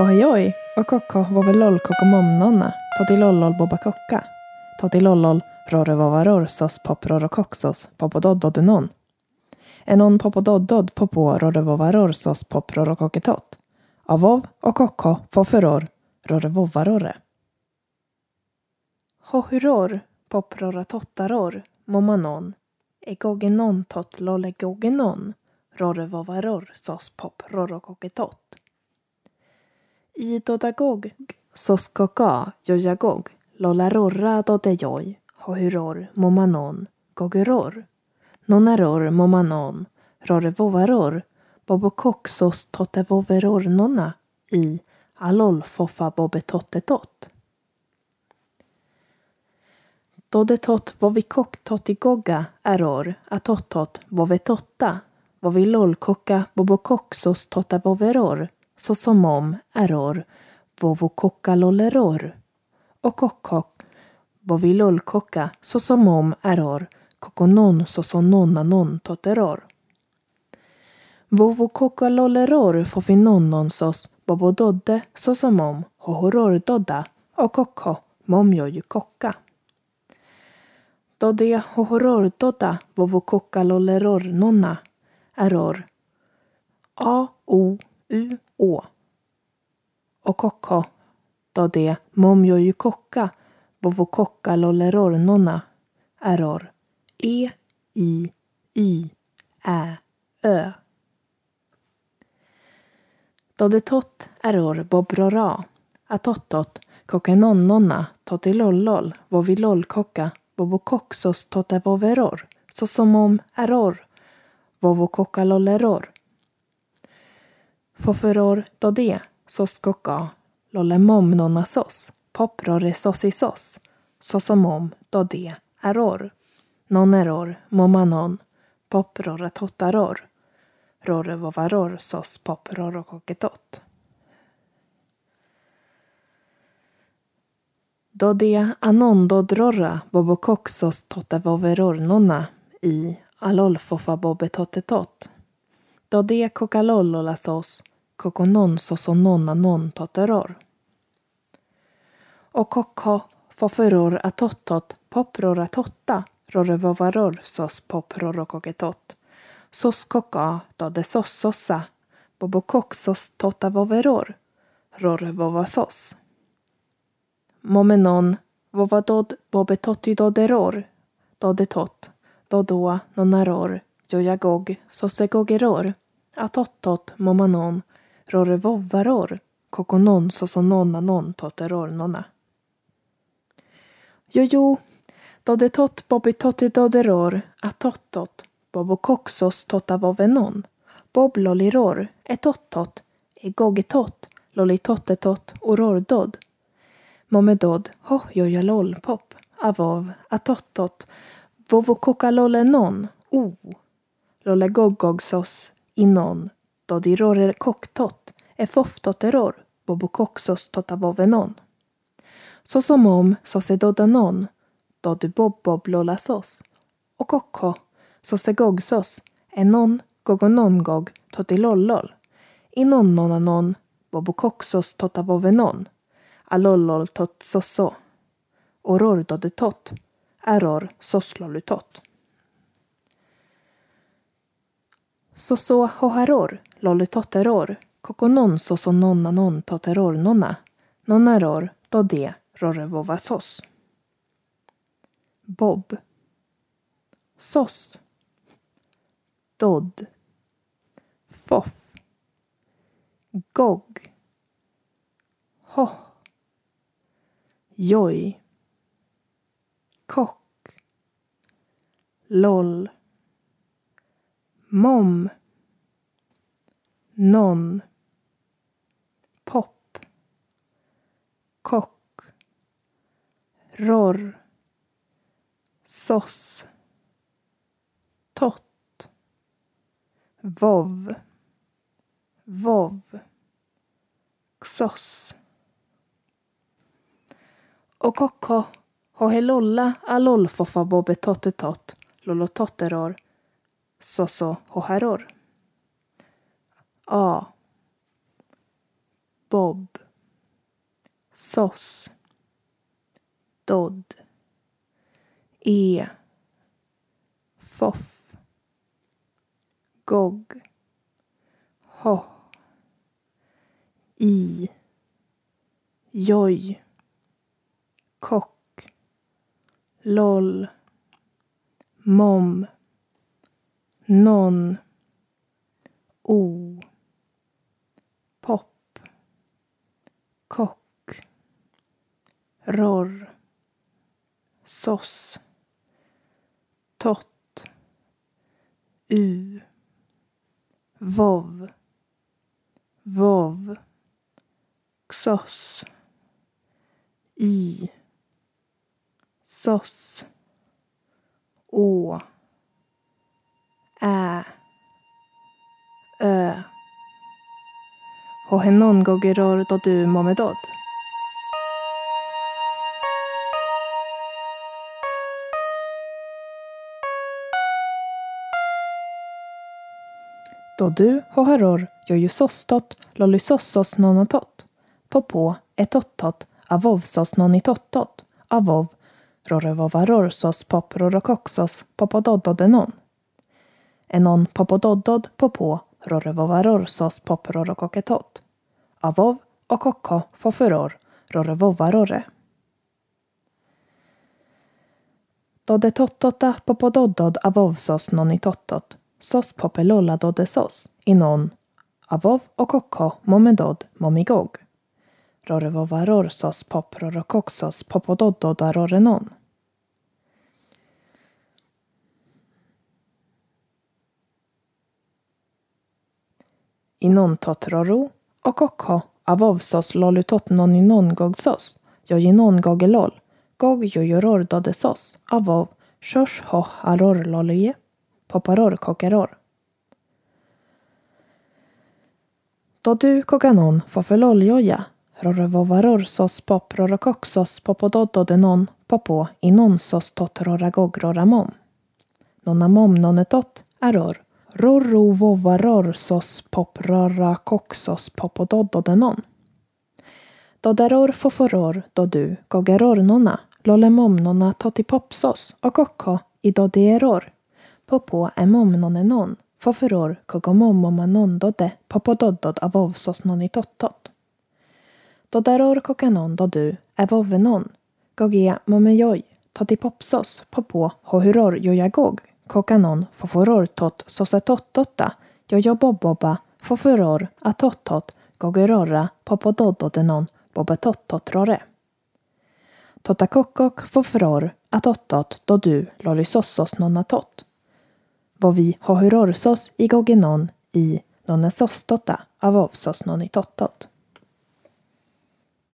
Hohojoj och kocko vovelol kokomomnonna todilollol bobakocka todilollol rorrevovaror poprorokoksos poprorokoxos popododdodenon enon popododdod popo rorrevovaror sos poprorokoketot avov och kokko foferor rorrevovarorre Hohuror poproratottaror, momanon egogenon tot lollegogenon rorrevovaror sos poprorokoketot i dodagog soskoka jojagog lolarorra dodejoj hohuror momanon goguror nonaror momanon rorrevovaror bobokoxos totevoveror nonna i alol foffa bobetottetot. Dodetot vovikok totigoga eror atottot vovetotta vovilolkoka bobokoxos totavoveror, såsom om error vovokokkalolleror och kockhock vovilolkocka såsom om error kokonon såsom nonnanon toteror. Vovokokkalolleror fofinonnonsos bobododde såsom om hohorordodda och kokko momjoju kokka. Dodde hohorordodda vovokokkalolleror nonna error A, O, U, Å. Och kokko, då det momjoju kokka, vovo kokka lollerornonna, error, E, I, Y, Ä, Ö. Då det tot error bobrora, atottot, kokenonnonna, totilollol, vovilollkocka, vovokoxos totevoveror, såsom om error, vovokokkalolleror. Foferor dode, soskoka, lollemom nonna sos, poprore sosisos, sosomom dode error, non error momanon, poprora totaror, rore vovaror sos poproro koketot. Dode anondodrorra bobokoxos totevoveror nonna i. Alolfofa bobetotetot. kokalollola kokalololasos kokonon sosononna non toteror. Och kokho foferor atottot popror atotta rorrevovaror sos poprorokoketot. Sos koka dode sossossa bobokoxos totavoveror rorrevovasos. Momenon vovadod bobetotidoderor dodetot dodoa nonaror jojagog sosegogeror atottot momanon rorrevovaror, kokonon sosononnanon toterornonna. Jojo, dodetot bobitotidoderor atottot bobokoxos totavovenon, bobloliror etottot egogetot lollitottetott, orordod. Momedod hohjojalol pop avov atottot vovokokalolenon, o lollegoggogsos inon dodirore koktot e foftoteror bobokoxos totavovenon. Såsom om sosedodanon dodu bobbob lolasos och kokko sosegogsos enon gogonongog totilollol inonnonanon bobokoxos totavovenon alollol tot sosso oror dodetot error soslolutot. Soso hoharor lollitotteror, kokonon soso nonnanon nonna, nonnaror dode rorrevovasos. Bob. Sos. Dodd. Foff. Gog. Ho. Joj. Kock. Loll. Mom. Non, pop, kock, rorr, soss, tott, vov, vov, xos. Och kokko, hohelolla alolfoffa bobbe tottetott, lolototteror, soso hoharor. A. Bob. Sos Dodd. E. Foff. Gog Ho. I. Joj. Kock. Loll. Mom. Non. O. Pop. Kock. Rorr. Soss. Tott. U. Vov. Vov. Xos. I. Soss. Å. Ö. Hohenon gogeror då du momedod. Då du hoharor jojusostot lollysossos nonotot. Popo etottot avovsos nonitottot. Avov rorrevovarorsos pop rorokoxos popodododenon. Enon popododdod popo rorrevovarorsos sos poprorokoketot. Avov och kokko fofuror rorrevovarorre. Dodetottota popododdod avovsos nonitottot. Sos popelolla dodesos. Inon avov och kokko momedod momigog. Rorrevovaror sos pop rorokoxos popododdoda rorrenon. Totroro och kokko avovsos lolutot noninon gogsos. i gogelol. Gog jojorordodesos. Avov shosh ho aror lolye. Poparor kokeror. Då du koganon fofeloljoja. rorovovaror sos pop rorokoksos popododdodenon popo inon sos tot roragog roramom. Nonamom nonetot aror. Rorrovovaror sos pop rorakoxos popododdodenon. Doderor foforor då du gogeror nonna. Totipopsos och kokko i doderor. Popo emomnonenon. Foforor kogomom omanon dode popododdod avovsos nonitottot. Doderor kokanon dodu evovenon. Gogia momejoj totipopsos popo hohuror jojagog. Kokanon foforor tot sosetottotta jojoboboba foforor atottot gogerorra popododdodenon bobetottotrore. Totakokkok foforor atottot då du lollysossos Vovi Vad hohurorsos i gogenon i nonesostota avovsos nonitottot.